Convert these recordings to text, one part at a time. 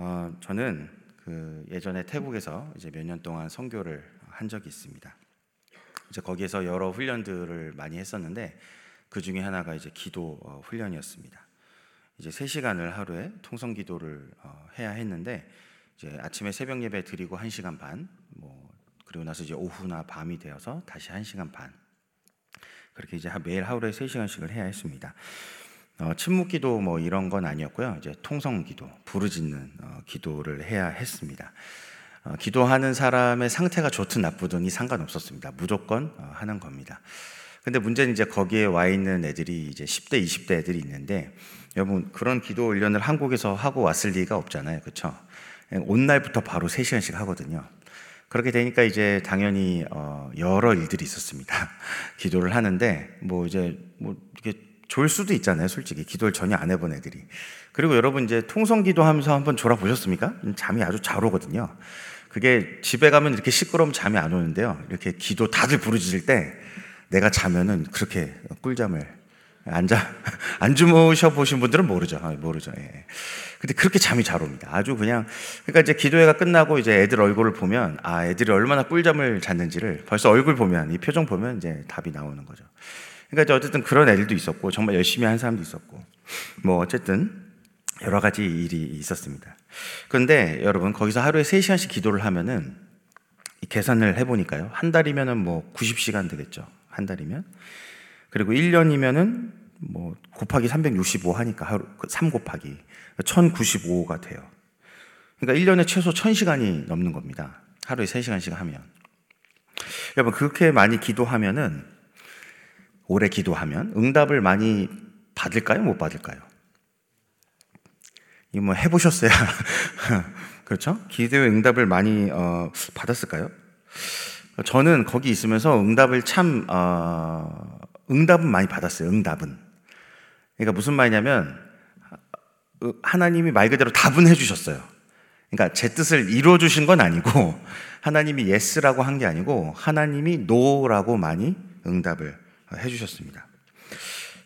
어, 저는 그 예전에 태국에서 이제 몇 년 동안 선교를 한 적이 있습니다. 이제 거기에서 여러 훈련들을 많이 했었는데 그 중에 하나가 이제 기도 어, 훈련이었습니다. 이제 3시간을 하루에 통성 기도를 어, 해야 했는데 이제 아침에 새벽 예배 드리고 1시간 반, 뭐 그리고 나서 이제 오후나 밤이 되어서 다시 1시간 반. 그렇게 이제 매일 하루에 3시간씩을 해야 했습니다. 어, 침묵 기도 뭐 이런 건 아니었고요. 이제 통성 기도, 부르짖는 어, 기도를 해야 했습니다. 어, 기도하는 사람의 상태가 좋든 나쁘든이 상관없었습니다. 무조건 어, 하는 겁니다. 근데 문제는 이제 거기에 와 있는 애들이 이제 10대, 20대 애들이 있는데 여러분 그런 기도 훈련을 한국에서 하고 왔을 리가 없잖아요. 그렇죠? 온 날부터 바로 3시간씩 하거든요. 그렇게 되니까 이제 당연히 어 여러 일들이 있었습니다. 기도를 하는데 뭐 이제 뭐 이렇게 졸 수도 있잖아요, 솔직히. 기도를 전혀 안 해본 애들이. 그리고 여러분 이제 통성 기도하면서 한번 졸아 보셨습니까? 잠이 아주 잘 오거든요. 그게 집에 가면 이렇게 시끄러우면 잠이 안 오는데요. 이렇게 기도 다들 부르짖을 때 내가 자면은 그렇게 꿀잠을 앉아 안 주무셔 보신 분들은 모르죠. 아, 모르죠. 예. 근데 그렇게 잠이 잘 옵니다. 아주 그냥 그러니까 이제 기도회가 끝나고 이제 애들 얼굴을 보면 아 애들이 얼마나 꿀잠을 잤는지를 벌써 얼굴 보면 이 표정 보면 이제 답이 나오는 거죠. 그러니까 어쨌든 그런 애들도 있었고 정말 열심히 한 사람도 있었고 뭐 어쨌든 여러 가지 일이 있었습니다. 그런데 여러분 거기서 하루에 3시간씩 기도를 하면은 계산을 해 보니까요. 한 달이면은 뭐 90시간 되겠죠. 한 달이면. 그리고 1년이면은 뭐 곱하기 365 하니까 하루 3그 곱하기 1095가 돼요. 그러니까 1년에 최소 1000시간이 넘는 겁니다. 하루에 3시간씩 하면. 여러분 그렇게 많이 기도하면은 오래 기도하면 응답을 많이 받을까요? 못 받을까요? 이뭐 해보셨어야 그렇죠? 기도의 응답을 많이 어, 받았을까요? 저는 거기 있으면서 응답을 참 어, 응답은 많이 받았어요. 응답은 그러니까 무슨 말이냐면 어, 하나님이 말 그대로 답은 해주셨어요. 그러니까 제 뜻을 이루어 주신 건 아니고 하나님이 yes라고 한 게 아니고 하나님이 no라고 많이 응답을 해주셨습니다.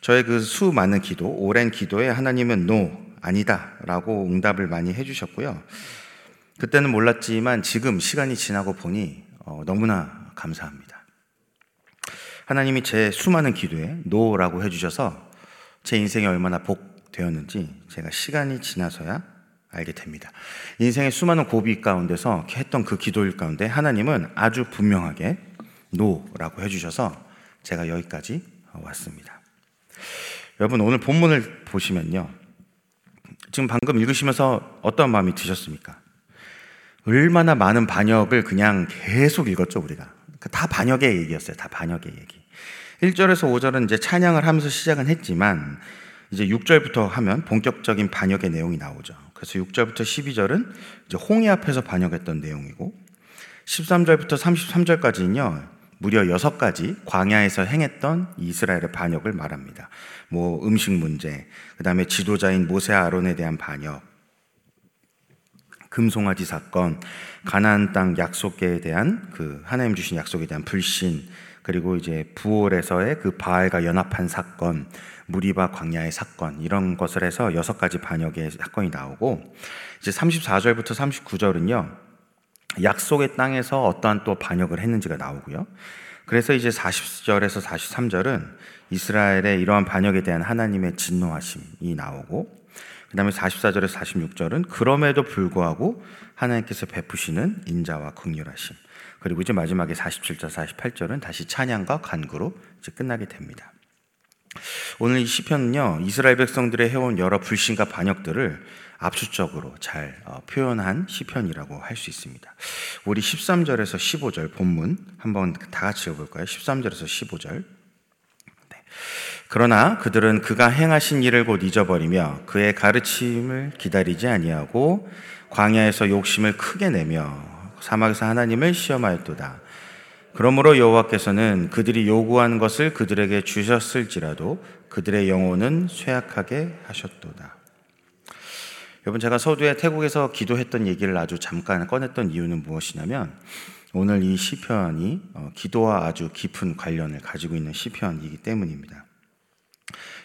저의 그 수 많은 기도, 오랜 기도에 하나님은 no, 아니다 라고 응답을 많이 해주셨고요. 그때는 몰랐지만 지금 시간이 지나고 보니 어, 너무나 감사합니다. 하나님이 제 수많은 기도에 no라고 해주셔서 제 인생이 얼마나 복되었는지 제가 시간이 지나서야 알게 됩니다. 인생의 수많은 고비 가운데서 했던 그 기도일 가운데 하나님은 아주 분명하게 노라고 해주셔서 제가 여기까지 왔습니다. 여러분 오늘 본문을 보시면요. 지금 방금 읽으시면서 어떤 마음이 드셨습니까? 얼마나 많은 반역을 그냥 계속 읽었죠, 우리가. 그러니까 다 반역의 얘기였어요. 다 반역의 얘기. 1절에서 5절은 이제 찬양을 하면서 시작은 했지만 이제 6절부터 하면 본격적인 반역의 내용이 나오죠. 그래서 6절부터 12절은 이제 홍해 앞에서 반역했던 내용이고 13절부터 33절까지는요. 무려 여섯 가지 광야에서 행했던 이스라엘의 반역을 말합니다. 뭐 음식 문제, 그 다음에 지도자인 모세 아론에 대한 반역, 금송아지 사건, 가나안 땅 약속에 대한 그 하나님 주신 약속에 대한 불신, 그리고 이제 부올에서의 그 바알과 연합한 사건, 무리바 광야의 사건 이런 것을 해서 여섯 가지 반역의 사건이 나오고 이제 34절부터 39절은요. 약속의 땅에서 어떠한 또 반역을 했는지가 나오고요. 그래서 이제 40절에서 43절은 이스라엘의 이러한 반역에 대한 하나님의 진노하심이 나오고 그 다음에 44절에서 46절은 그럼에도 불구하고 하나님께서 베푸시는 인자와 긍휼하심 그리고 이제 마지막에 47절, 48절은 다시 찬양과 간구로 이제 끝나게 됩니다. 오늘 이 시편은요 이스라엘 백성들의 해온 여러 불신과 반역들을 압축적으로 잘 어, 표현한 시편이라고 할 수 있습니다. 우리 13절에서 15절 본문 한번 다 같이 읽어볼까요? 13절에서 15절. 네. 그러나 그들은 그가 행하신 일을 곧 잊어버리며 그의 가르침을 기다리지 아니하고 광야에서 욕심을 크게 내며 사막에서 하나님을 시험하였도다. 그러므로 여호와께서는 그들이 요구한 것을 그들에게 주셨을지라도 그들의 영혼은 쇠약하게 하셨도다. 여러분 제가 서두에 태국에서 기도했던 얘기를 아주 잠깐 꺼냈던 이유는 무엇이냐면 오늘 이 시편이 어, 기도와 아주 깊은 관련을 가지고 있는 시편이기 때문입니다.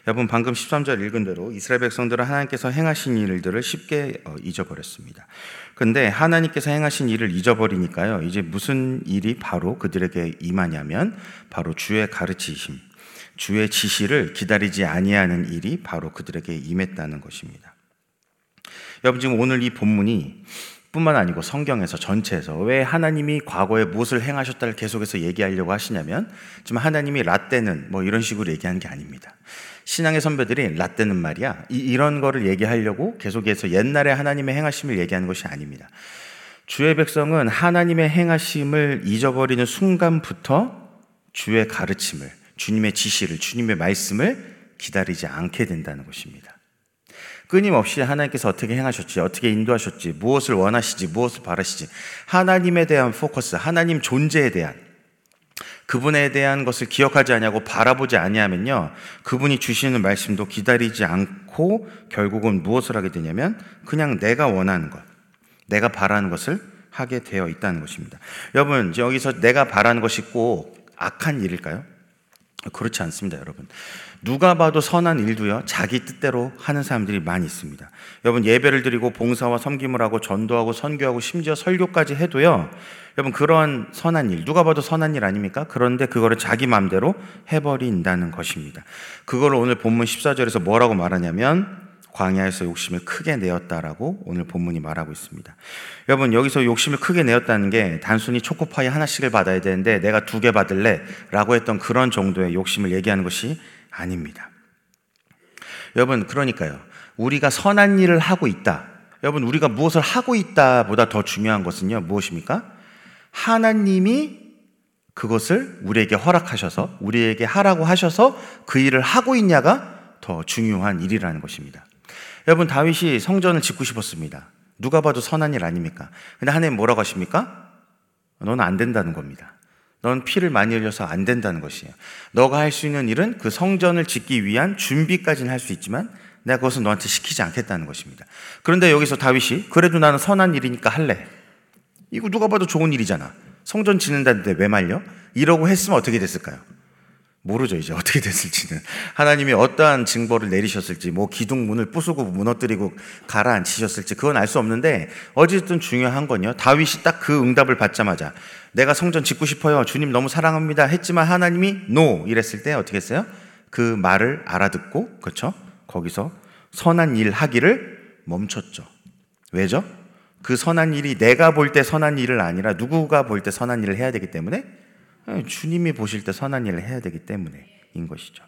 여러분 방금 13절 읽은 대로 이스라엘 백성들은 하나님께서 행하신 일들을 쉽게 어, 잊어버렸습니다. 근데 하나님께서 행하신 일을 잊어버리니까요. 이제 무슨 일이 바로 그들에게 임하냐면 바로 주의 가르치심, 주의 지시를 기다리지 아니하는 일이 바로 그들에게 임했다는 것입니다. 여러분 지금 오늘 이 본문이 뿐만 아니고 성경에서 전체에서 왜 하나님이 과거에 무엇을 행하셨다를 계속해서 얘기하려고 하시냐면 지금 하나님이 라떼는 뭐 이런 식으로 얘기하는 게 아닙니다. 신앙의 선배들이 라떼는 말이야 이, 런 거를 얘기하려고 계속해서 옛날에 하나님의 행하심을 얘기하는 것이 아닙니다. 주의 백성은 하나님의 행하심을 잊어버리는 순간부터 주의 가르침을 주님의 지시를 주님의 말씀을 기다리지 않게 된다는 것입니다. 끊임없이 하나님께서 어떻게 행하셨지, 어떻게 인도하셨지, 무엇을 원하시지, 무엇을 바라시지, 하나님에 대한 포커스, 하나님 존재에 대한 그분에 대한 것을 기억하지 아니하고 바라보지 아니하면요, 그분이 주시는 말씀도 기다리지 않고 결국은 무엇을 하게 되냐면 그냥 내가 원하는 것, 내가 바라는 것을 하게 되어 있다는 것입니다. 여러분, 여기서 내가 바라는 것이 꼭 악한 일일까요? 그렇지 않습니다, 여러분. 누가 봐도 선한 일도요, 자기 뜻대로 하는 사람들이 많이 있습니다. 여러분, 예배를 드리고 봉사와 섬김을 하고 전도하고 선교하고 심지어 설교까지 해도요, 여러분, 그런 선한 일, 누가 봐도 선한 일 아닙니까? 그런데 그거를 자기 마음대로 해버린다는 것입니다. 그걸 오늘 본문 14절에서 뭐라고 말하냐면, 광야에서 욕심을 크게 내었다라고 오늘 본문이 말하고 있습니다. 여러분, 여기서 욕심을 크게 내었다는 게 단순히 초코파이 하나씩을 받아야 되는데 내가 두 개 받을래? 라고 했던 그런 정도의 욕심을 얘기하는 것이 아닙니다. 여러분, 그러니까요. 우리가 선한 일을 하고 있다. 여러분, 우리가 무엇을 하고 있다 보다 더 중요한 것은요, 무엇입니까? 하나님이 그것을 우리에게 허락하셔서, 우리에게 하라고 하셔서 그 일을 하고 있냐가 더 중요한 일이라는 것입니다. 여러분 다윗이 성전을 짓고 싶었습니다. 누가 봐도 선한 일 아닙니까? 근데 하나님 뭐라고 하십니까? 너는 안 된다는 겁니다. 넌 피를 많이 흘려서 안 된다는 것이에요. 너가 할 수 있는 일은 그 성전을 짓기 위한 준비까지는 할 수 있지만 내가 그것은 너한테 시키지 않겠다는 것입니다. 그런데 여기서 다윗이 그래도 나는 선한 일이니까 할래. 이거 누가 봐도 좋은 일이잖아. 성전 짓는다는데 왜 말려? 이러고 했으면 어떻게 됐을까요? 모르죠, 이제 어떻게 됐을지는. 하나님이 어떠한 징벌을 내리셨을지, 뭐 기둥문을 부수고 무너뜨리고 가라앉히셨을지, 그건 알 수 없는데, 어쨌든 중요한 건요, 다윗이 딱 그 응답을 받자마자, 내가 성전 짓고 싶어요. 주님 너무 사랑합니다. 했지만 하나님이 노! 이랬을 때 어떻게 했어요? 그 말을 알아듣고, 그렇죠? 거기서 선한 일 하기를 멈췄죠. 왜죠? 그 선한 일이 내가 볼 때 선한 일을 아니라 누구가 볼 때 선한 일을 해야 되기 때문에 예, 주님이 보실 때 선한 일을 해야 되기 때문에인 것이죠.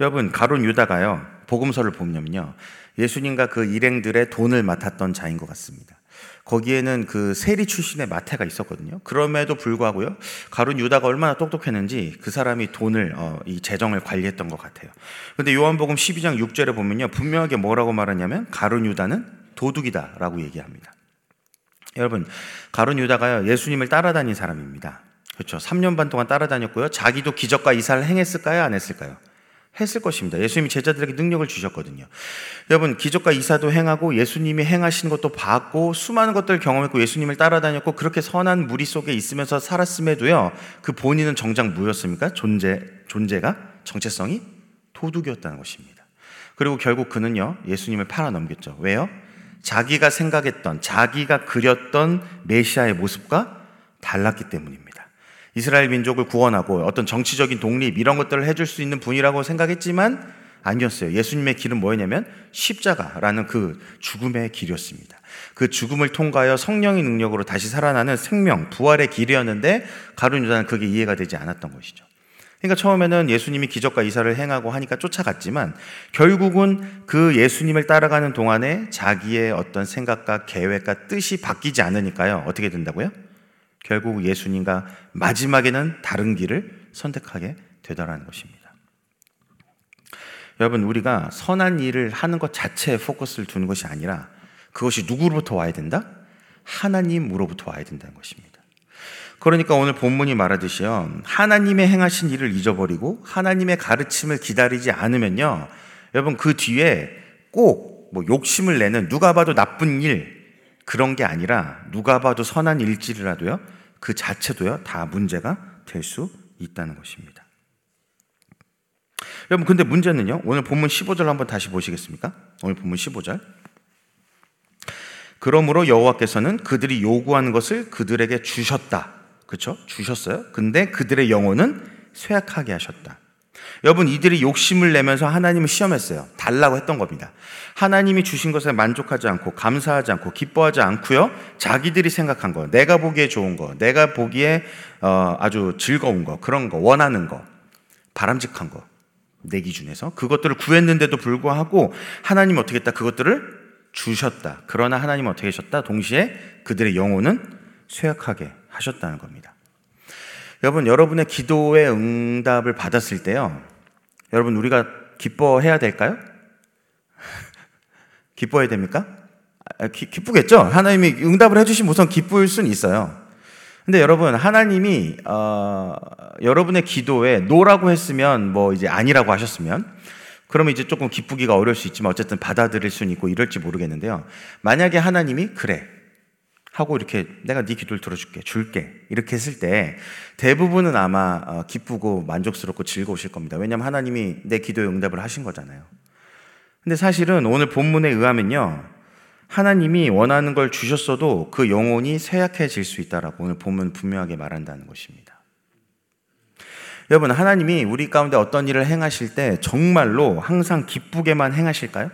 여러분, 가론 유다가요, 복음서를 보면요, 예수님과 그 일행들의 돈을 맡았던 자인 것 같습니다. 거기에는 그 세리 출신의 마태가 있었거든요. 그럼에도 불구하고요, 가론 유다가 얼마나 똑똑했는지 그 사람이 돈을, 어, 이 재정을 관리했던 것 같아요. 근데 요한복음 12장 6절에 보면요, 분명하게 뭐라고 말하냐면, 가론 유다는 도둑이다라고 얘기합니다. 여러분, 가론 유다가요, 예수님을 따라다닌 사람입니다. 그렇죠. 3년 반 동안 따라다녔고요. 자기도 기적과 이사를 행했을까요? 안 했을까요? 했을 것입니다. 예수님이 제자들에게 능력을 주셨거든요. 여러분, 기적과 이사도 행하고 예수님이 행하신 것도 봤고 수많은 것들을 경험했고 예수님을 따라다녔고 그렇게 선한 무리 속에 있으면서 살았음에도요. 그 본인은 정작 뭐였습니까? 존재 존재가 정체성이 도둑이었다는 것입니다. 그리고 결국 그는요. 예수님을 팔아 넘겼죠. 왜요? 자기가 생각했던, 자기가 그렸던 메시아의 모습과 달랐기 때문입니다. 이스라엘 민족을 구원하고 어떤 정치적인 독립 이런 것들을 해줄 수 있는 분이라고 생각했지만 아니었어요. 예수님의 길은 뭐였냐면 십자가라는 그 죽음의 길이었습니다. 그 죽음을 통과하여 성령의 능력으로 다시 살아나는 생명, 부활의 길이었는데 가룟 유다는 그게 이해가 되지 않았던 것이죠. 그러니까 처음에는 예수님이 기적과 이사를 행하고 하니까 쫓아갔지만 결국은 그 예수님을 따라가는 동안에 자기의 어떤 생각과 계획과 뜻이 바뀌지 않으니까요. 어떻게 된다고요? 결국 예수님과 마지막에는 다른 길을 선택하게 되더라는 것입니다. 여러분, 우리가 선한 일을 하는 것 자체에 포커스를 두는 것이 아니라 그것이 누구로부터 와야 된다? 하나님으로부터 와야 된다는 것입니다. 그러니까 오늘 본문이 말하듯이요. 하나님의 행하신 일을 잊어버리고 하나님의 가르침을 기다리지 않으면요. 여러분 그 뒤에 꼭 뭐 욕심을 내는 누가 봐도 나쁜 일 그런 게 아니라 누가 봐도 선한 일지라도요. 그 자체도요. 다 문제가 될 수 있다는 것입니다. 여러분 근데 문제는요. 오늘 본문 15절 한번 다시 보시겠습니까? 오늘 본문 15절. 그러므로 여호와께서는 그들이 요구하는 것을 그들에게 주셨다. 그렇죠? 주셨어요. 근데 그들의 영혼은 쇠약하게 하셨다. 여러분 이들이 욕심을 내면서 하나님을 시험했어요. 달라고 했던 겁니다. 하나님이 주신 것에 만족하지 않고 감사하지 않고 기뻐하지 않고요. 자기들이 생각한 거, 내가 보기에 좋은 거, 내가 보기에 어, 아주 즐거운 거, 그런 거, 원하는 거, 바람직한 거, 내 기준에서 그것들을 구했는데도 불구하고 하나님 어떻게 했다? 그것들을 주셨다. 그러나 하나님 어떻게 하셨다? 동시에 그들의 영혼은 쇠약하게 하셨다는 겁니다. 여러분, 여러분의 기도의 응답을 받았을 때요. 여러분, 우리가 기뻐해야 될까요? 기뻐해야 됩니까? 아, 기, 기쁘겠죠? 하나님이 응답을 해주시면 우선 기쁠 수는 있어요. 근데 여러분, 하나님이, 어, 여러분의 기도에 노라고 했으면 뭐 이제 아니라고 하셨으면 그러면 이제 조금 기쁘기가 어려울 수 있지만 어쨌든 받아들일 수는 있고 이럴지 모르겠는데요. 만약에 하나님이 그래 하고 이렇게 내가 네 기도를 들어줄게 줄게 이렇게 했을 때 대부분은 아마 어, 기쁘고 만족스럽고 즐거우실 겁니다. 왜냐하면 하나님이 내 기도에 응답을 하신 거잖아요. 근데 사실은 오늘 본문에 의하면요. 하나님이 원하는 걸 주셨어도 그 영혼이 쇠약해질 수 있다라고 오늘 본문 분명하게 말한다는 것입니다. 여러분, 하나님이 우리 가운데 어떤 일을 행하실 때 정말로 항상 기쁘게만 행하실까요?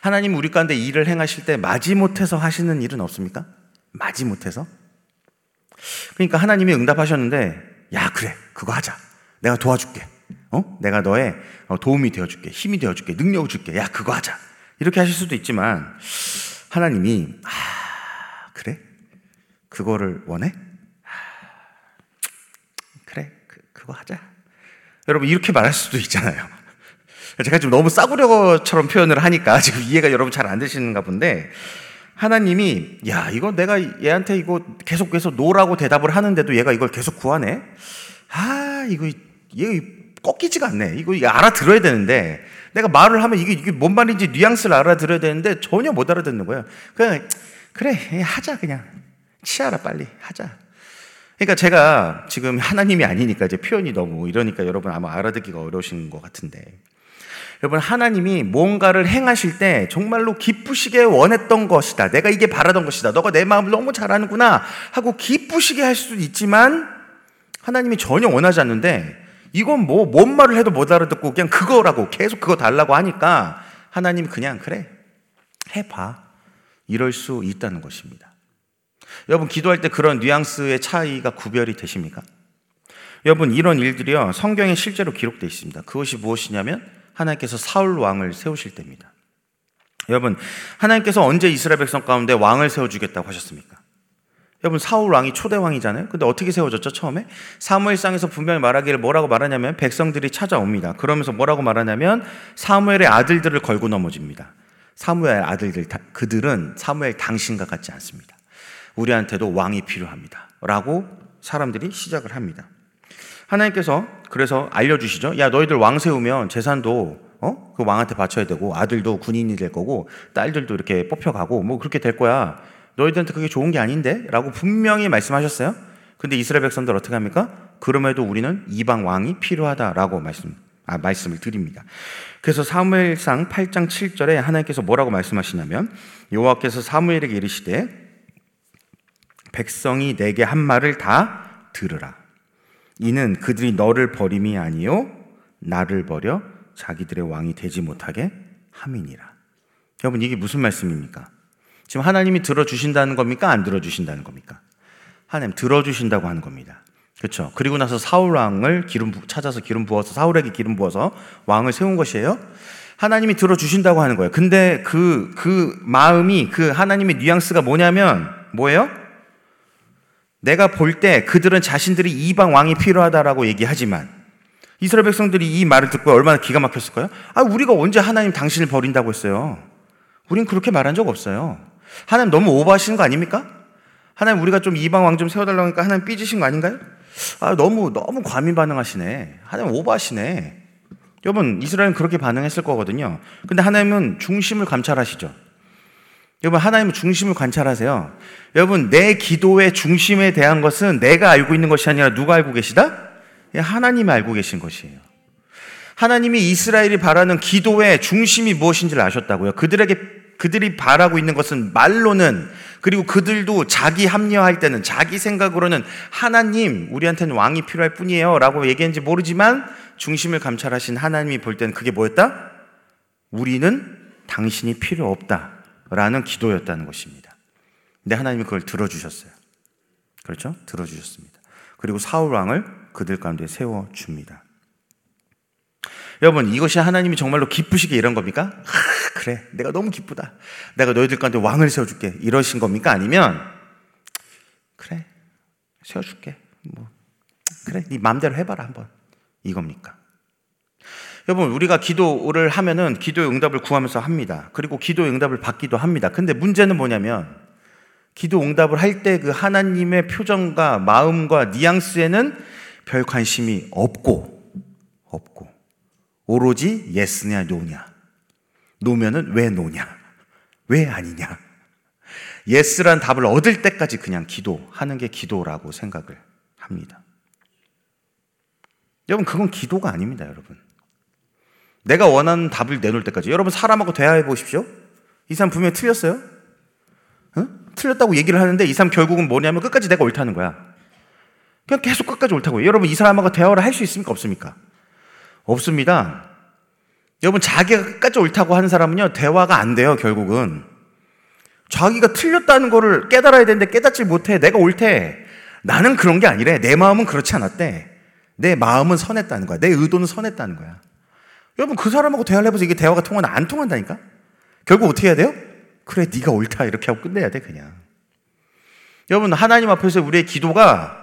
하나님 우리 가운데 일을 행하실 때 마지못해서 하시는 일은 없습니까? 마지못해서? 그러니까 하나님이 응답하셨는데, 야, 그래, 그거 하자. 내가 도와줄게. 어? 내가 너의 어, 도움이 되어줄게. 힘이 되어줄게. 능력을 줄게. 야, 그거 하자. 이렇게 하실 수도 있지만, 하나님이, 아, 그래? 그거를 원해? 그거 하자. 여러분 이렇게 말할 수도 있잖아요. 제가 좀 너무 싸구려처럼 표현을 하니까 지금 이해가 여러분 잘 안 되시는가 본데 하나님이 야 이거 내가 얘한테 이거 계속해서 노라고 대답을 하는데도 얘가 이걸 계속 구하네. 아 이거 얘 꺾이지가 않네. 이거 알아들어야 되는데 내가 말을 하면 이게 이게 뭔 말인지 뉘앙스를 알아들어야 되는데 전혀 못 알아듣는 거야. 그냥 그래 하자 그냥 치아라 빨리 하자. 그러니까 제가 지금 하나님이 아니니까 이제 표현이 너무 이러니까 여러분 아마 알아듣기가 어려우신 것 같은데. 여러분, 하나님이 뭔가를 행하실 때 정말로 기쁘시게 원했던 것이다. 내가 이게 바라던 것이다. 너가 내 마음을 너무 잘 아는구나. 하고 기쁘시게 할 수도 있지만 하나님이 전혀 원하지 않는데 이건 뭐, 뭔 말을 해도 못 알아듣고 그냥 그거라고 계속 그거 달라고 하니까 하나님이 그냥 그래. 해봐. 이럴 수 있다는 것입니다. 여러분 기도할 때 그런 뉘앙스의 차이가 구별이 되십니까? 여러분 이런 일들이요 성경에 실제로 기록되어 있습니다. 그것이 무엇이냐면 하나님께서 사울 왕을 세우실 때입니다. 여러분 하나님께서 언제 이스라엘 백성 가운데 왕을 세워주겠다고 하셨습니까? 여러분 사울 왕이 초대 왕이잖아요. 근데 어떻게 세워졌죠 처음에? 사무엘상에서 분명히 말하기를 뭐라고 말하냐면 백성들이 찾아옵니다. 그러면서 뭐라고 말하냐면 사무엘의 아들들을 걸고 넘어집니다. 사무엘 아들들 그들은 사무엘 당신과 같지 않습니다. 우리한테도 왕이 필요합니다. 라고 사람들이 시작을 합니다. 하나님께서 그래서 알려주시죠. 야, 너희들 왕 세우면 재산도 어? 그 왕한테 바쳐야 되고 아들도 군인이 될 거고 딸들도 이렇게 뽑혀가고 뭐 그렇게 될 거야. 너희들한테 그게 좋은 게 아닌데? 라고 분명히 말씀하셨어요. 근데 이스라엘 백성들 어떻게 합니까? 그럼에도 우리는 이방 왕이 필요하다라고 말씀, 아, 말씀을 드립니다. 그래서 사무엘상 8장 7절에 하나님께서 뭐라고 말씀하시냐면 여호와께서 사무엘에게 이르시되 백성이 내게 한 말을 다 들으라. 이는 그들이 너를 버림이 아니요 나를 버려 자기들의 왕이 되지 못하게 함이니라. 여러분 이게 무슨 말씀입니까? 지금 하나님이 들어주신다는 겁니까? 안 들어주신다는 겁니까? 하나님 들어주신다고 하는 겁니다. 그렇죠. 그리고 나서 사울 왕을 기름 찾아서 기름 부어서 사울에게 기름 부어서 왕을 세운 것이에요. 하나님이 들어주신다고 하는 거예요. 근데 그, 그 마음이 그 하나님의 뉘앙스가 뭐냐면 뭐예요? 내가 볼 때 그들은 자신들이 이방 왕이 필요하다라고 얘기하지만 이스라엘 백성들이 이 말을 듣고 얼마나 기가 막혔을까요? 아, 우리가 언제 하나님 당신을 버린다고 했어요? 우린 그렇게 말한 적 없어요. 하나님 너무 오버하시는 거 아닙니까? 하나님 우리가 좀 이방 왕 좀 세워달라고 하니까 하나님 삐지신 거 아닌가요? 아, 너무, 너무 과민 반응하시네. 하나님 오버하시네. 여러분, 이스라엘은 그렇게 반응했을 거거든요. 근데 하나님은 중심을 감찰하시죠. 여러분, 하나님은 중심을 관찰하세요. 여러분, 내 기도의 중심에 대한 것은 내가 알고 있는 것이 아니라 누가 알고 계시다? 예, 하나님이 알고 계신 것이에요. 하나님이 이스라엘이 바라는 기도의 중심이 무엇인지를 아셨다고요. 그들에게 그들이 바라고 있는 것은 말로는 그리고 그들도 자기 합리화할 때는 자기 생각으로는 하나님 우리한테는 왕이 필요할 뿐이에요 라고 얘기했는지 모르지만 중심을 감찰하신 하나님이 볼 때는 그게 뭐였다? 우리는 당신이 필요 없다 라는 기도였다는 것입니다. 근데 하나님이 그걸 들어주셨어요. 그렇죠? 들어주셨습니다. 그리고 사울 왕을 그들 가운데 세워 줍니다. 여러분, 이것이 하나님이 정말로 기쁘시게 이런 겁니까? 아, 그래. 내가 너무 기쁘다. 내가 너희들 가운데 왕을 세워줄게. 이러신 겁니까? 아니면, 그래. 세워줄게. 뭐, 그래. 네 마음대로 해봐라, 한번. 이겁니까? 여러분, 우리가 기도를 하면은 기도의 응답을 구하면서 합니다. 그리고 기도의 응답을 받기도 합니다. 근데 문제는 뭐냐면, 기도 응답을 할 때 그 하나님의 표정과 마음과 뉘앙스에는 별 관심이 없고, 없고, 오로지 예스냐 노냐. 노면은 왜 노냐? 왜 아니냐? yes란 답을 얻을 때까지 그냥 기도하는 게 기도라고 생각을 합니다. 여러분, 그건 기도가 아닙니다, 여러분. 내가 원하는 답을 내놓을 때까지. 여러분, 사람하고 대화해 보십시오. 이 사람 분명히 틀렸어요? 응? 틀렸다고 얘기를 하는데 이 사람 결국은 뭐냐면 끝까지 내가 옳다는 거야. 그냥 계속 끝까지 옳다고요. 여러분, 이 사람하고 대화를 할 수 있습니까? 없습니까? 없습니다. 여러분, 자기가 끝까지 옳다고 하는 사람은요, 대화가 안 돼요, 결국은. 자기가 틀렸다는 거를 깨달아야 되는데 깨닫지 못해. 내가 옳대. 나는 그런 게 아니래. 내 마음은 그렇지 않았대. 내 마음은 선했다는 거야. 내 의도는 선했다는 거야. 여러분, 그 사람하고 대화를 해보세요. 이게 대화가 통하나 안 통한다니까? 결국 어떻게 해야 돼요? 그래, 네가 옳다. 이렇게 하고 끝내야 돼, 그냥. 여러분, 하나님 앞에서 우리의 기도가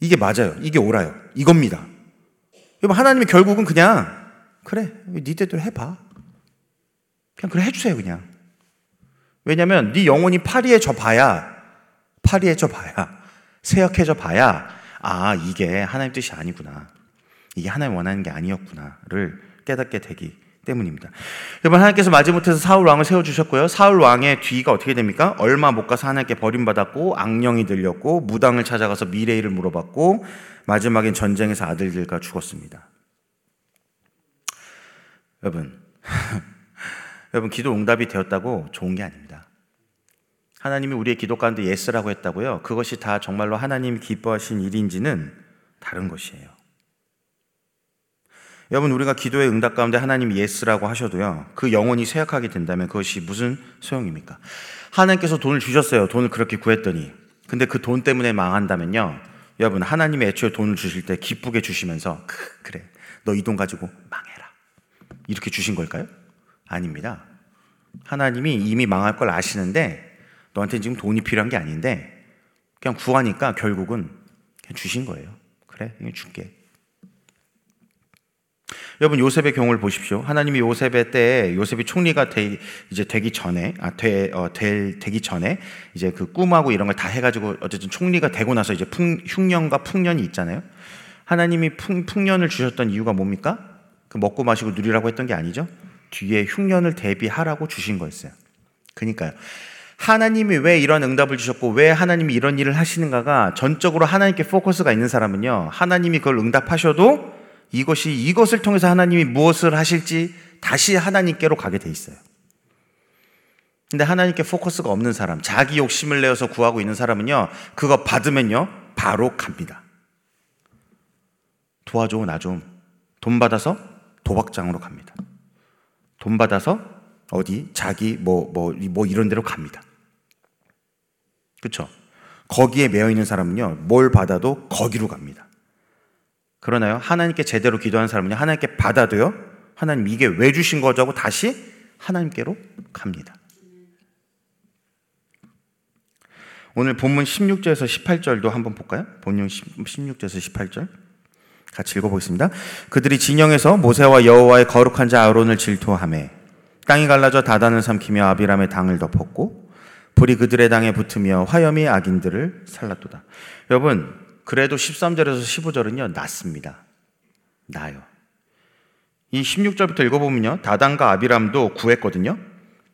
이게 맞아요. 이게 옳아요. 이겁니다. 여러분 하나님이 결국은 그냥 그래 네 뜻대로 해봐. 그냥 그래 해주세요 그냥. 왜냐하면 네 영혼이 파리해져 봐야 파리해져 봐야 세약해져 봐야 아 이게 하나님 뜻이 아니구나. 이게 하나님 원하는 게 아니었구나를 깨닫게 되기 때문입니다. 여러분 하나님께서 마지못해서 사울 왕을 세워 주셨고요. 사울 왕의 뒤가 어떻게 됩니까? 얼마 못 가서 하나님께 버림받았고 악령이 들렸고 무당을 찾아가서 미래일을 물어봤고 마지막엔 전쟁에서 아들들과 죽었습니다. 여러분 여러분 기도 응답이 되었다고 좋은 게 아닙니다. 하나님이 우리의 기도 가운데 yes라고 했다고요. 그것이 다 정말로 하나님 기뻐하신 일인지는 다른 것이에요. 여러분 우리가 기도의 응답 가운데 하나님이 yes라고 하셔도요. 그 영혼이 쇠약하게 된다면 그것이 무슨 소용입니까? 하나님께서 돈을 주셨어요. 돈을 그렇게 구했더니. 근데 그 돈 때문에 망한다면요. 여러분 하나님이 애초에 돈을 주실 때 기쁘게 주시면서 그래 너 이 돈 가지고 망해라 이렇게 주신 걸까요? 아닙니다. 하나님이 이미 망할 걸 아시는데 너한테 지금 돈이 필요한 게 아닌데 그냥 구하니까 결국은 그냥 주신 거예요. 그래, 줄게. 여러분 요셉의 경우를 보십시오. 하나님이 요셉의 때에 요셉이 총리가 되, 이제 되기 전에 아, 되, 어, 될, 되기 전에 이제 그 꿈하고 이런 걸 다 해가지고 어쨌든 총리가 되고 나서 이제 풍, 흉년과 풍년이 있잖아요. 하나님이 풍, 풍년을 주셨던 이유가 뭡니까? 그 먹고 마시고 누리라고 했던 게 아니죠. 뒤에 흉년을 대비하라고 주신 거였어요. 그러니까요. 하나님이 왜 이런 응답을 주셨고 왜 하나님이 이런 일을 하시는가가 전적으로 하나님께 포커스가 있는 사람은요. 하나님이 그걸 응답하셔도 이것이 이것을 통해서 하나님이 무엇을 하실지 다시 하나님께로 가게 돼 있어요. 근데 하나님께 포커스가 없는 사람, 자기 욕심을 내어서 구하고 있는 사람은요, 그거 받으면요, 바로 갑니다. 도와줘, 나 좀. 돈 받아서 도박장으로 갑니다. 돈 받아서 어디, 자기, 뭐, 뭐, 뭐 이런 데로 갑니다. 그쵸? 거기에 매여 있는 사람은요, 뭘 받아도 거기로 갑니다. 그러나요? 하나님께 제대로 기도하는 사람은요, 하나님께 받아도요, 하나님 이게 왜 주신 거죠? 하고 다시 하나님께로 갑니다. 오늘 본문 16절에서 18절도 한번 볼까요? 본문 16절에서 18절. 같이 읽어보겠습니다. 그들이 진영에서 모세와 여호와의 거룩한 자 아론을 질투하며 땅이 갈라져 다단을 삼키며 아비람의 당을 덮었고 불이 그들의 당에 붙으며 화염이 악인들을 살랐도다. 여러분 그래도 13절에서 15절은요, 낫습니다. 나요. 이 16절부터 읽어보면요, 다단과 아비람도 구했거든요.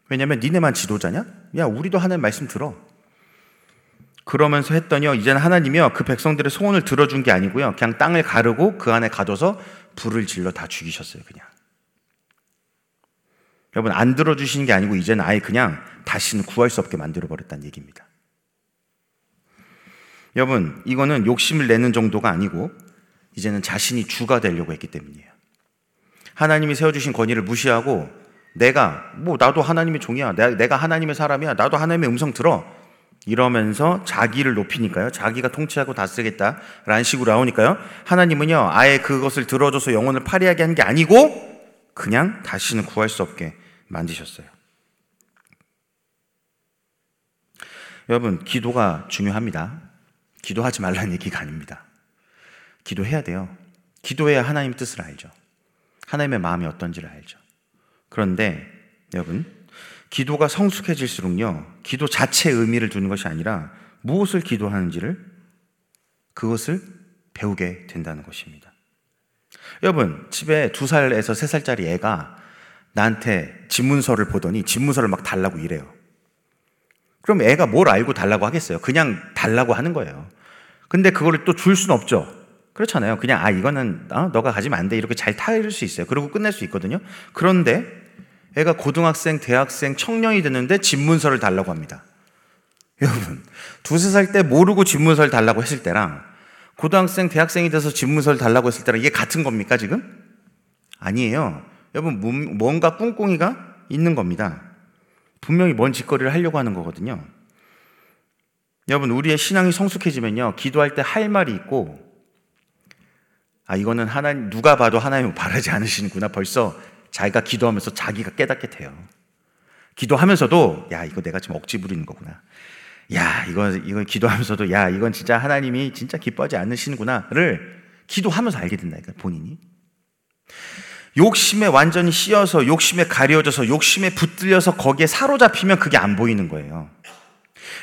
왜냐면 니네만 지도자냐? 야, 우리도 하나님 말씀 들어. 그러면서 했더니요, 이제는 하나님이요, 그 백성들의 소원을 들어준 게 아니고요, 그냥 땅을 가르고 그 안에 가둬서 불을 질러 다 죽이셨어요, 그냥. 여러분, 안 들어주시는 게 아니고 이제는 아예 그냥 다시는 구할 수 없게 만들어버렸다는 얘기입니다. 여러분, 이거는 욕심을 내는 정도가 아니고 이제는 자신이 주가 되려고 했기 때문이에요. 하나님이 세워주신 권위를 무시하고 내가, 뭐, 나도 하나님의 종이야. 내가 하나님의 사람이야. 나도 하나님의 음성 들어. 이러면서 자기를 높이니까요. 자기가 통치하고 다스리겠다라는 식으로 나오니까요. 하나님은요, 아예 그것을 들어줘서 영혼을 파리하게 한 게 아니고, 그냥 다시는 구할 수 없게 만드셨어요. 여러분, 기도가 중요합니다. 기도하지 말라는 얘기가 아닙니다. 기도해야 돼요. 기도해야 하나님 뜻을 알죠. 하나님의 마음이 어떤지를 알죠. 그런데 여러분, 기도가 성숙해질수록요, 기도 자체의 의미를 두는 것이 아니라 무엇을 기도하는지를 그것을 배우게 된다는 것입니다. 여러분, 집에 두 살에서 세 살짜리 애가 나한테 집문서를 보더니 집문서를 막 달라고 이래요. 그럼 애가 뭘 알고 달라고 하겠어요? 그냥 달라고 하는 거예요. 근데 그거를 또 줄 수는 없죠. 그렇잖아요. 그냥 아 이거는 어, 너가 가지면 안 돼. 이렇게 잘 타일 수 있어요. 그리고 끝낼 수 있거든요. 그런데 애가 고등학생, 대학생, 청년이 됐는데 집 문서를 달라고 합니다. 여러분, 두세 살 때 모르고 집 문서를 달라고 했을 때랑 고등학생, 대학생이 돼서 집 문서를 달라고 했을 때랑 이게 같은 겁니까, 지금? 아니에요. 여러분, 뭔가 꿍꿍이가 있는 겁니다. 분명히 뭔 짓거리를 하려고 하는 거거든요. 여러분, 우리의 신앙이 성숙해지면요, 기도할 때 할 말이 있고, 아, 이거는 하나님, 누가 봐도 하나님을 바라지 않으시는구나. 벌써 자기가 기도하면서 자기가 깨닫게 돼요. 기도하면서도 야 이거 내가 지금 억지 부리는 거구나. 야 이거 이거 기도하면서도 야 이건 진짜 하나님이 진짜 기뻐하지 않으시는구나를 기도하면서 알게 된다니까 본인이. 욕심에 완전히 씌어서 욕심에 가려져서 욕심에 붙들려서 거기에 사로잡히면 그게 안 보이는 거예요.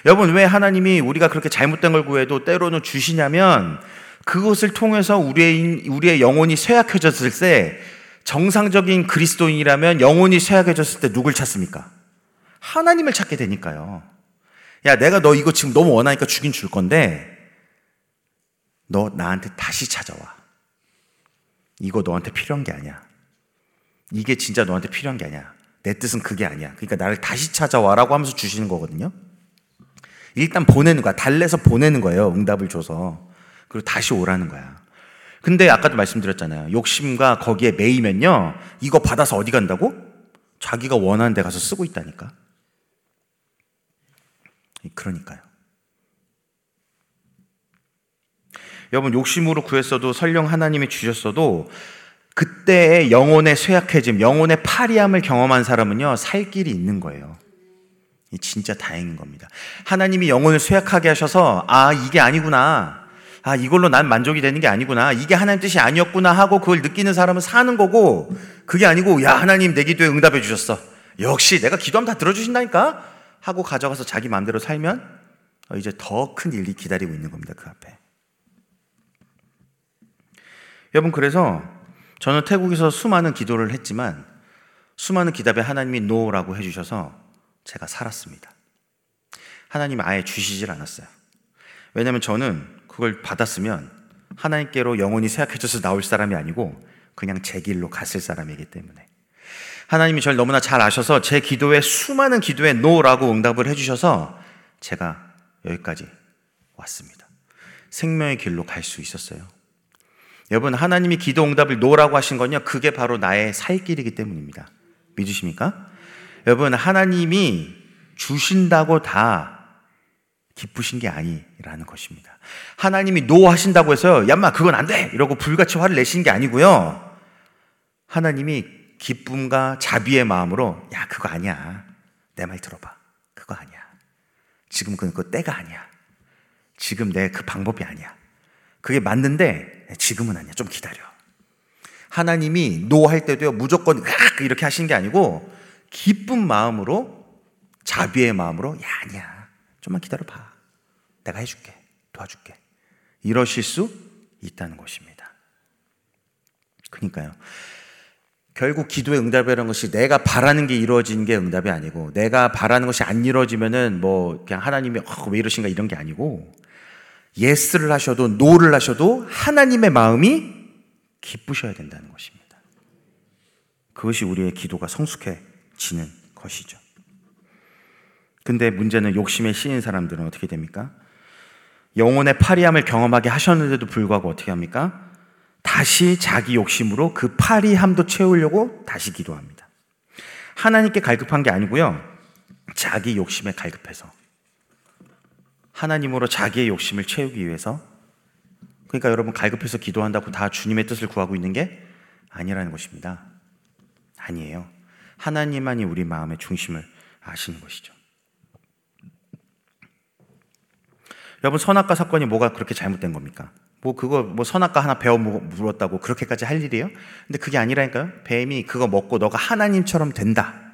여러분 왜 하나님이 우리가 그렇게 잘못된 걸 구해도 때로는 주시냐면 그것을 통해서 우리의 우리의 영혼이 쇠약해졌을 때 정상적인 그리스도인이라면 영혼이 쇠약해졌을 때 누굴 찾습니까? 하나님을 찾게 되니까요. 야, 내가 너 이거 지금 너무 원하니까 주긴 줄 건데, 너 나한테 다시 찾아와. 이거 너한테 필요한 게 아니야. 이게 진짜 너한테 필요한 게 아니야. 내 뜻은 그게 아니야. 그러니까 나를 다시 찾아와라고 하면서 주시는 거거든요. 일단 보내는 거야. 달래서 보내는 거예요. 응답을 줘서. 그리고 다시 오라는 거야. 근데 아까도 말씀드렸잖아요. 욕심과 거기에 매이면요. 이거 받아서 어디 간다고? 자기가 원하는 데 가서 쓰고 있다니까. 그러니까요. 여러분, 욕심으로 구했어도 설령 하나님이 주셨어도 그때의 영혼의 쇠약해짐, 영혼의 파리함을 경험한 사람은요, 살 길이 있는 거예요. 진짜 다행인 겁니다. 하나님이 영혼을 쇠약하게 하셔서, 아, 이게 아니구나. 아, 이걸로 난 만족이 되는 게 아니구나. 이게 하나님 뜻이 아니었구나 하고 그걸 느끼는 사람은 사는 거고, 그게 아니고, 야, 하나님 내 기도에 응답해 주셨어. 역시 내가 기도하면 다 들어주신다니까? 하고 가져가서 자기 마음대로 살면, 어, 이제 더 큰 일이 기다리고 있는 겁니다, 그 앞에. 여러분, 그래서 저는 태국에서 수많은 기도를 했지만, 수많은 기도에 하나님이 no라고 해주셔서 제가 살았습니다. 하나님 아예 주시질 않았어요. 왜냐하면 저는 그걸 받았으면 하나님께로 영혼이 쇠약해져서 나올 사람이 아니고 그냥 제 길로 갔을 사람이기 때문에 하나님이 저를 너무나 잘 아셔서 제 기도에 수많은 기도에 no라고 응답을 해주셔서 제가 여기까지 왔습니다. 생명의 길로 갈 수 있었어요. 여러분, 하나님이 기도 응답을 no라고 하신 건요, 그게 바로 나의 살 길이기 때문입니다. 믿으십니까? 여러분, 하나님이 주신다고 다 기쁘신 게 아니라는 것입니다. 하나님이 no 하신다고 해서 야 임마 그건 안 돼! 이러고 불같이 화를 내시는 게 아니고요. 하나님이 기쁨과 자비의 마음으로 야 그거 아니야. 내 말 들어봐. 그거 아니야. 지금 그거 때가 아니야. 지금 내 그 방법이 아니야. 그게 맞는데 지금은 아니야. 좀 기다려. 하나님이 노할 때도요 무조건 이렇게 하시는 게 아니고 기쁜 마음으로 자비의 마음으로 야 아니야. 좀만 기다려 봐. 내가 해줄게. 도와줄게. 이러실 수 있다는 것입니다. 그러니까요. 결국 기도의 응답이라는 것이 내가 바라는 게 이루어지는 게 응답이 아니고 내가 바라는 것이 안 이루어지면은 뭐 그냥 하나님이 어, 왜 이러신가 이런 게 아니고 yes를 하셔도 no를 하셔도 하나님의 마음이 기쁘셔야 된다는 것입니다. 그것이 우리의 기도가 성숙해지는 것이죠. 근데 문제는 욕심에 씌인 사람들은 어떻게 됩니까? 영혼의 파리함을 경험하게 하셨는데도 불구하고 어떻게 합니까? 다시 자기 욕심으로 그 파리함도 채우려고 다시 기도합니다. 하나님께 갈급한 게 아니고요. 자기 욕심에 갈급해서. 하나님으로 자기의 욕심을 채우기 위해서. 그러니까 여러분 갈급해서 기도한다고 다 주님의 뜻을 구하고 있는 게 아니라는 것입니다. 아니에요. 하나님만이 우리 마음의 중심을 아시는 것이죠. 여러분 선악과 사건이 뭐가 그렇게 잘못된 겁니까? 뭐 그거 뭐 선악과 하나 배워 물었다고 그렇게까지 할 일이에요? 근데 그게 아니라니까요. 뱀이 그거 먹고 너가 하나님처럼 된다.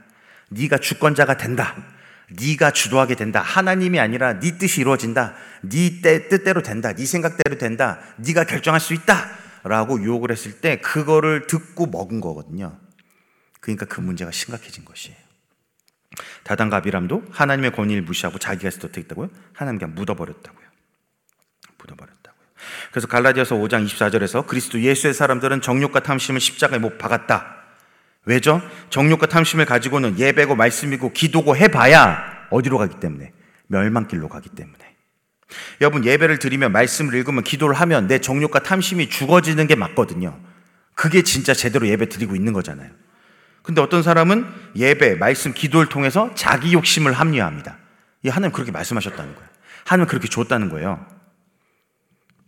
네가 주권자가 된다. 네가 주도하게 된다. 하나님이 아니라 네 뜻이 이루어진다. 네 뜻대로 된다. 네 생각대로 된다. 네가 결정할 수 있다. 라고 유혹을 했을 때 그거를 듣고 먹은 거거든요. 그러니까 그 문제가 심각해진 것이에요. 다단과 아비람도 하나님의 권위를 무시하고 자기가 어떻게 했다고요? 하나님께 묻어버렸다고요. 묻어버렸다고요. 그래서 갈라디아서 5장 24절에서 그리스도 예수의 사람들은 정욕과 탐심을 십자가에 못 박았다. 왜죠? 정욕과 탐심을 가지고는 예배고 말씀이고 기도고 해봐야 어디로 가기 때문에 멸망길로 가기 때문에 여러분 예배를 드리면 말씀을 읽으면 기도를 하면 내 정욕과 탐심이 죽어지는 게 맞거든요. 그게 진짜 제대로 예배 드리고 있는 거잖아요. 근데 어떤 사람은 예배, 말씀, 기도를 통해서 자기 욕심을 합리화합니다. 이 하나님 그렇게 말씀하셨다는 거예요. 하나님 그렇게 줬다는 거예요.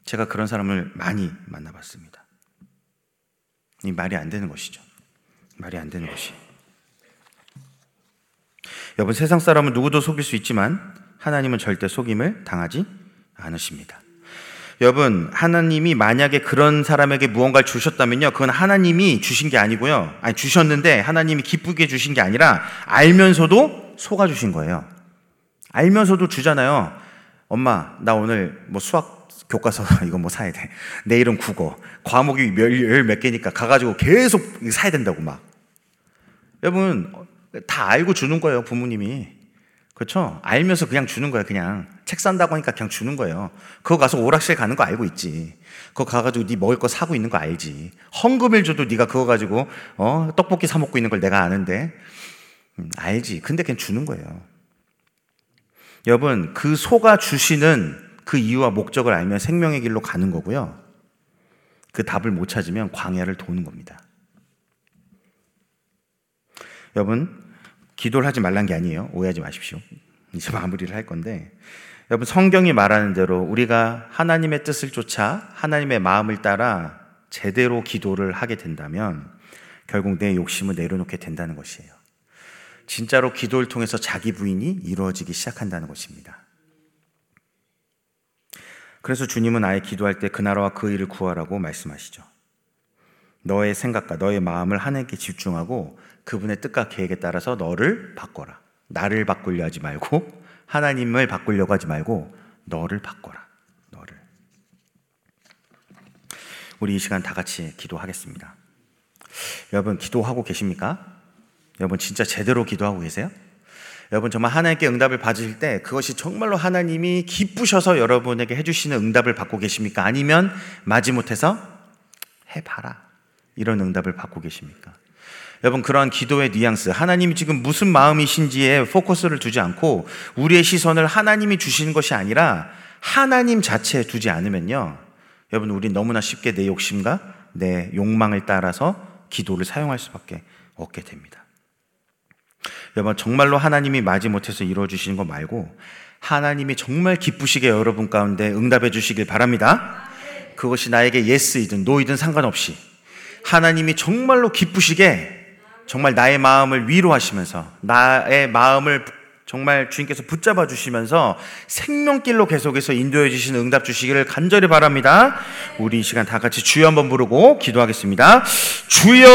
제가 그런 사람을 많이 만나봤습니다. 이 말이 안 되는 것이죠. 말이 안 되는 것이. 여러분 세상 사람은 누구도 속일 수 있지만 하나님은 절대 속임을 당하지 않으십니다. 여러분, 하나님이 만약에 그런 사람에게 무언가를 주셨다면요. 그건 하나님이 주신 게 아니고요. 아니, 주셨는데 하나님이 기쁘게 주신 게 아니라 알면서도 속아 주신 거예요. 알면서도 주잖아요. 엄마, 나 오늘 뭐 수학 교과서 이거 뭐 사야 돼. 내일은 국어. 과목이 열 몇 개니까 가가지고 계속 사야 된다고 막. 여러분, 다 알고 주는 거예요, 부모님이. 그렇죠? 알면서 그냥 주는 거예요, 그냥. 책 산다고 하니까 그냥 주는 거예요. 그거 가서 오락실 가는 거 알고 있지. 그거 가가지고 네 먹을 거 사고 있는 거 알지. 헌금을 줘도 네가 그거 가지고 어 떡볶이 사 먹고 있는 걸 내가 아는데 음, 알지. 근데 그냥 주는 거예요. 여러분 그 소가 주시는 그 이유와 목적을 알면 생명의 길로 가는 거고요. 그 답을 못 찾으면 광야를 도는 겁니다. 여러분 기도를 하지 말란 게 아니에요. 오해하지 마십시오. 이제 마무리를 할 건데 여러분 성경이 말하는 대로 우리가 하나님의 뜻을 쫓아 하나님의 마음을 따라 제대로 기도를 하게 된다면 결국 내 욕심을 내려놓게 된다는 것이에요. 진짜로 기도를 통해서 자기 부인이 이루어지기 시작한다는 것입니다. 그래서 주님은 아예 기도할 때 그 나라와 그 일을 구하라고 말씀하시죠. 너의 생각과 너의 마음을 하나님께 집중하고 그분의 뜻과 계획에 따라서 너를 바꿔라. 나를 바꾸려 하지 말고 하나님을 바꾸려고 하지 말고 너를 바꿔라. 너를. 우리 이 시간 다 같이 기도하겠습니다. 여러분 기도하고 계십니까? 여러분 진짜 제대로 기도하고 계세요? 여러분 정말 하나님께 응답을 받으실 때 그것이 정말로 하나님이 기쁘셔서 여러분에게 해주시는 응답을 받고 계십니까? 아니면 마지못해서 해봐라 이런 응답을 받고 계십니까? 여러분 그러한 기도의 뉘앙스 하나님이 지금 무슨 마음이신지에 포커스를 두지 않고 우리의 시선을 하나님이 주시는 것이 아니라 하나님 자체에 두지 않으면요 여러분 우리 너무나 쉽게 내 욕심과 내 욕망을 따라서 기도를 사용할 수밖에 없게 됩니다. 여러분 정말로 하나님이 마지못해서 이루어 주시는 거 말고 하나님이 정말 기쁘시게 여러분 가운데 응답해 주시길 바랍니다. 그것이 나에게 예스이든 노이든 상관없이 하나님이 정말로 기쁘시게 정말 나의 마음을 위로하시면서 나의 마음을 정말 주님께서 붙잡아 주시면서 생명길로 계속해서 인도해 주시는 응답 주시기를 간절히 바랍니다. 우리 이 시간 다 같이 주여 한번 부르고 기도하겠습니다. 주여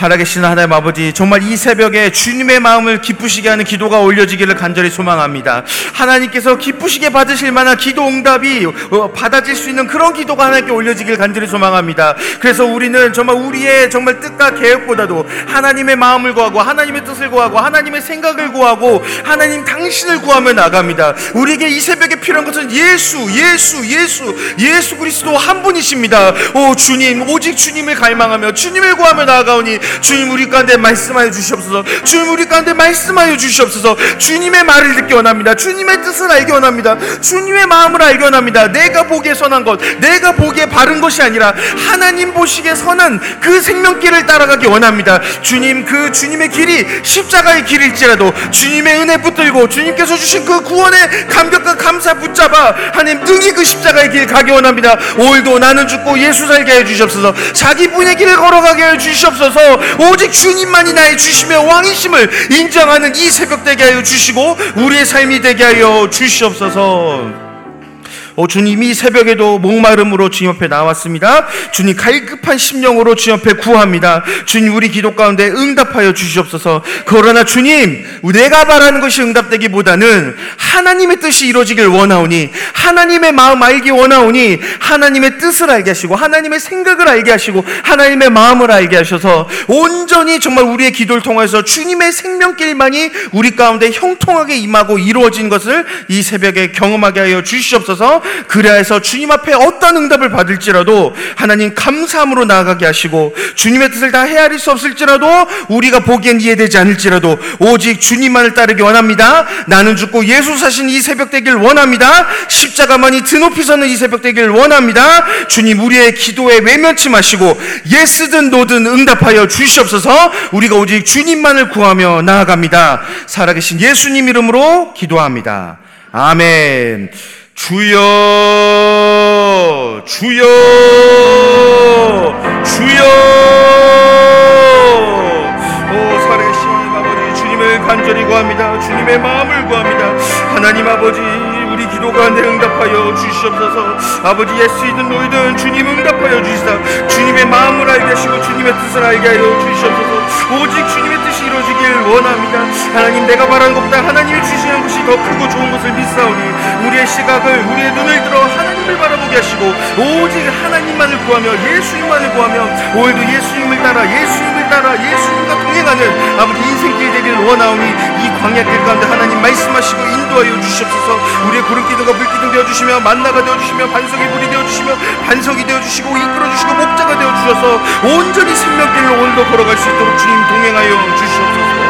살아계신 하나님 아버지 정말 이 새벽에 주님의 마음을 기쁘시게 하는 기도가 올려지기를 간절히 소망합니다. 하나님께서 기쁘시게 받으실 만한 기도 응답이 어, 받아질 수 있는 그런 기도가 하나님께 올려지기를 간절히 소망합니다. 그래서 우리는 정말 우리의 정말 뜻과 계획보다도 하나님의 마음을 구하고 하나님의 뜻을 구하고 하나님의 생각을 구하고 하나님 당신을 구하며 나갑니다. 우리에게 이 새벽에 필요한 것은 예수, 예수, 예수, 예수 그리스도 한 분이십니다. 오 주님, 오직 주님을 갈망하며 주님을 구하며 나아가오니 주님 우리 가운데 말씀하여 주시옵소서. 주님 우리 가운데 말씀하여 주시옵소서. 주님의 말을 듣기 원합니다. 주님의 뜻을 알기 원합니다. 주님의 마음을 알기 원합니다. 내가 보기에 선한 것, 내가 보기에 바른 것이 아니라 하나님 보시기에 선한 그 생명길을 따라가기 원합니다. 주님 그 주님의 길이 십자가의 길일지라도 주님의 은혜 붙들고 주님께서 주신 그 구원의 감격과 감사 붙잡아 하나님 능히 그 십자가의 길 가기 원합니다. 오늘도 나는 죽고 예수 살게 해 주시옵소서. 자기 분의 길을 걸어가게 해 주시옵소서. 오직 주님만이 나의 주심의 왕이심을 인정하는 이 새벽 되게 하여 주시고 우리의 삶이 되게 하여 주시옵소서. 오 주님 이 새벽에도 목마름으로 주님 앞에 나왔습니다. 주님 갈급한 심령으로 주님 앞에 구합니다. 주님 우리 기도 가운데 응답하여 주시옵소서. 그러나 주님 내가 바라는 것이 응답되기보다는 하나님의 뜻이 이루어지길 원하오니 하나님의 마음 알기 원하오니 하나님의 뜻을 알게 하시고 하나님의 생각을 알게 하시고 하나님의 마음을 알게 하셔서 온전히 정말 우리의 기도를 통해서 주님의 생명길만이 우리 가운데 형통하게 임하고 이루어진 것을 이 새벽에 경험하게 하여 주시옵소서. 그래야 해서 주님 앞에 어떤 응답을 받을지라도 하나님 감사함으로 나아가게 하시고 주님의 뜻을 다 헤아릴 수 없을지라도 우리가 보기엔 이해되지 않을지라도 오직 주님만을 따르기 원합니다. 나는 죽고 예수 사신 이 새벽 되길 원합니다. 십자가만이 드높이 서는 이 새벽 되길 원합니다. 주님 우리의 기도에 외면치 마시고 예스든 노든 응답하여 주시옵소서 우리가 오직 주님만을 구하며 나아갑니다. 살아계신 예수님 이름으로 기도합니다. 아멘. 주여, 주여, 주여. 오, 하나님 아버지, 주님을 간절히 구합니다. 주님의 마음을 구합니다. 하나님 아버지, 기도 가운데 응답하여 주시옵소서. 아버지 예수이든 노이든 주님 응답하여 주시사. 주님의 마음을 알게 하시고 주님의 뜻을 알게 하여 주시옵소서. 오직 주님의 뜻이 이루어지길 원합니다. 하나님 내가 바라는 것보다 하나님이 주시는 것이 더 크고 좋은 것을 믿사오니 우리의 시각을 우리의 눈을 들어 하나님을 바라보게 하시고 오직 하나님만을 구하며 예수님만을 구하며 오늘도 예수님을 따라 예수님을 따라 예수님과 동행하는 아버지 인생길 되기를 원하오니 이 광야길 가운데 하나님 말씀하시고 인도하여 주시옵소서 우리의 구름 기둥과 불기둥 되어주시며 만나가 되어주시며 반석의 불이 되어주시며 반석이 되어주시고 이끌어주시고 목자가 되어주셔서 온전히 생명길로 오늘도 걸어갈 수 있도록 주님 동행하여 주시옵소서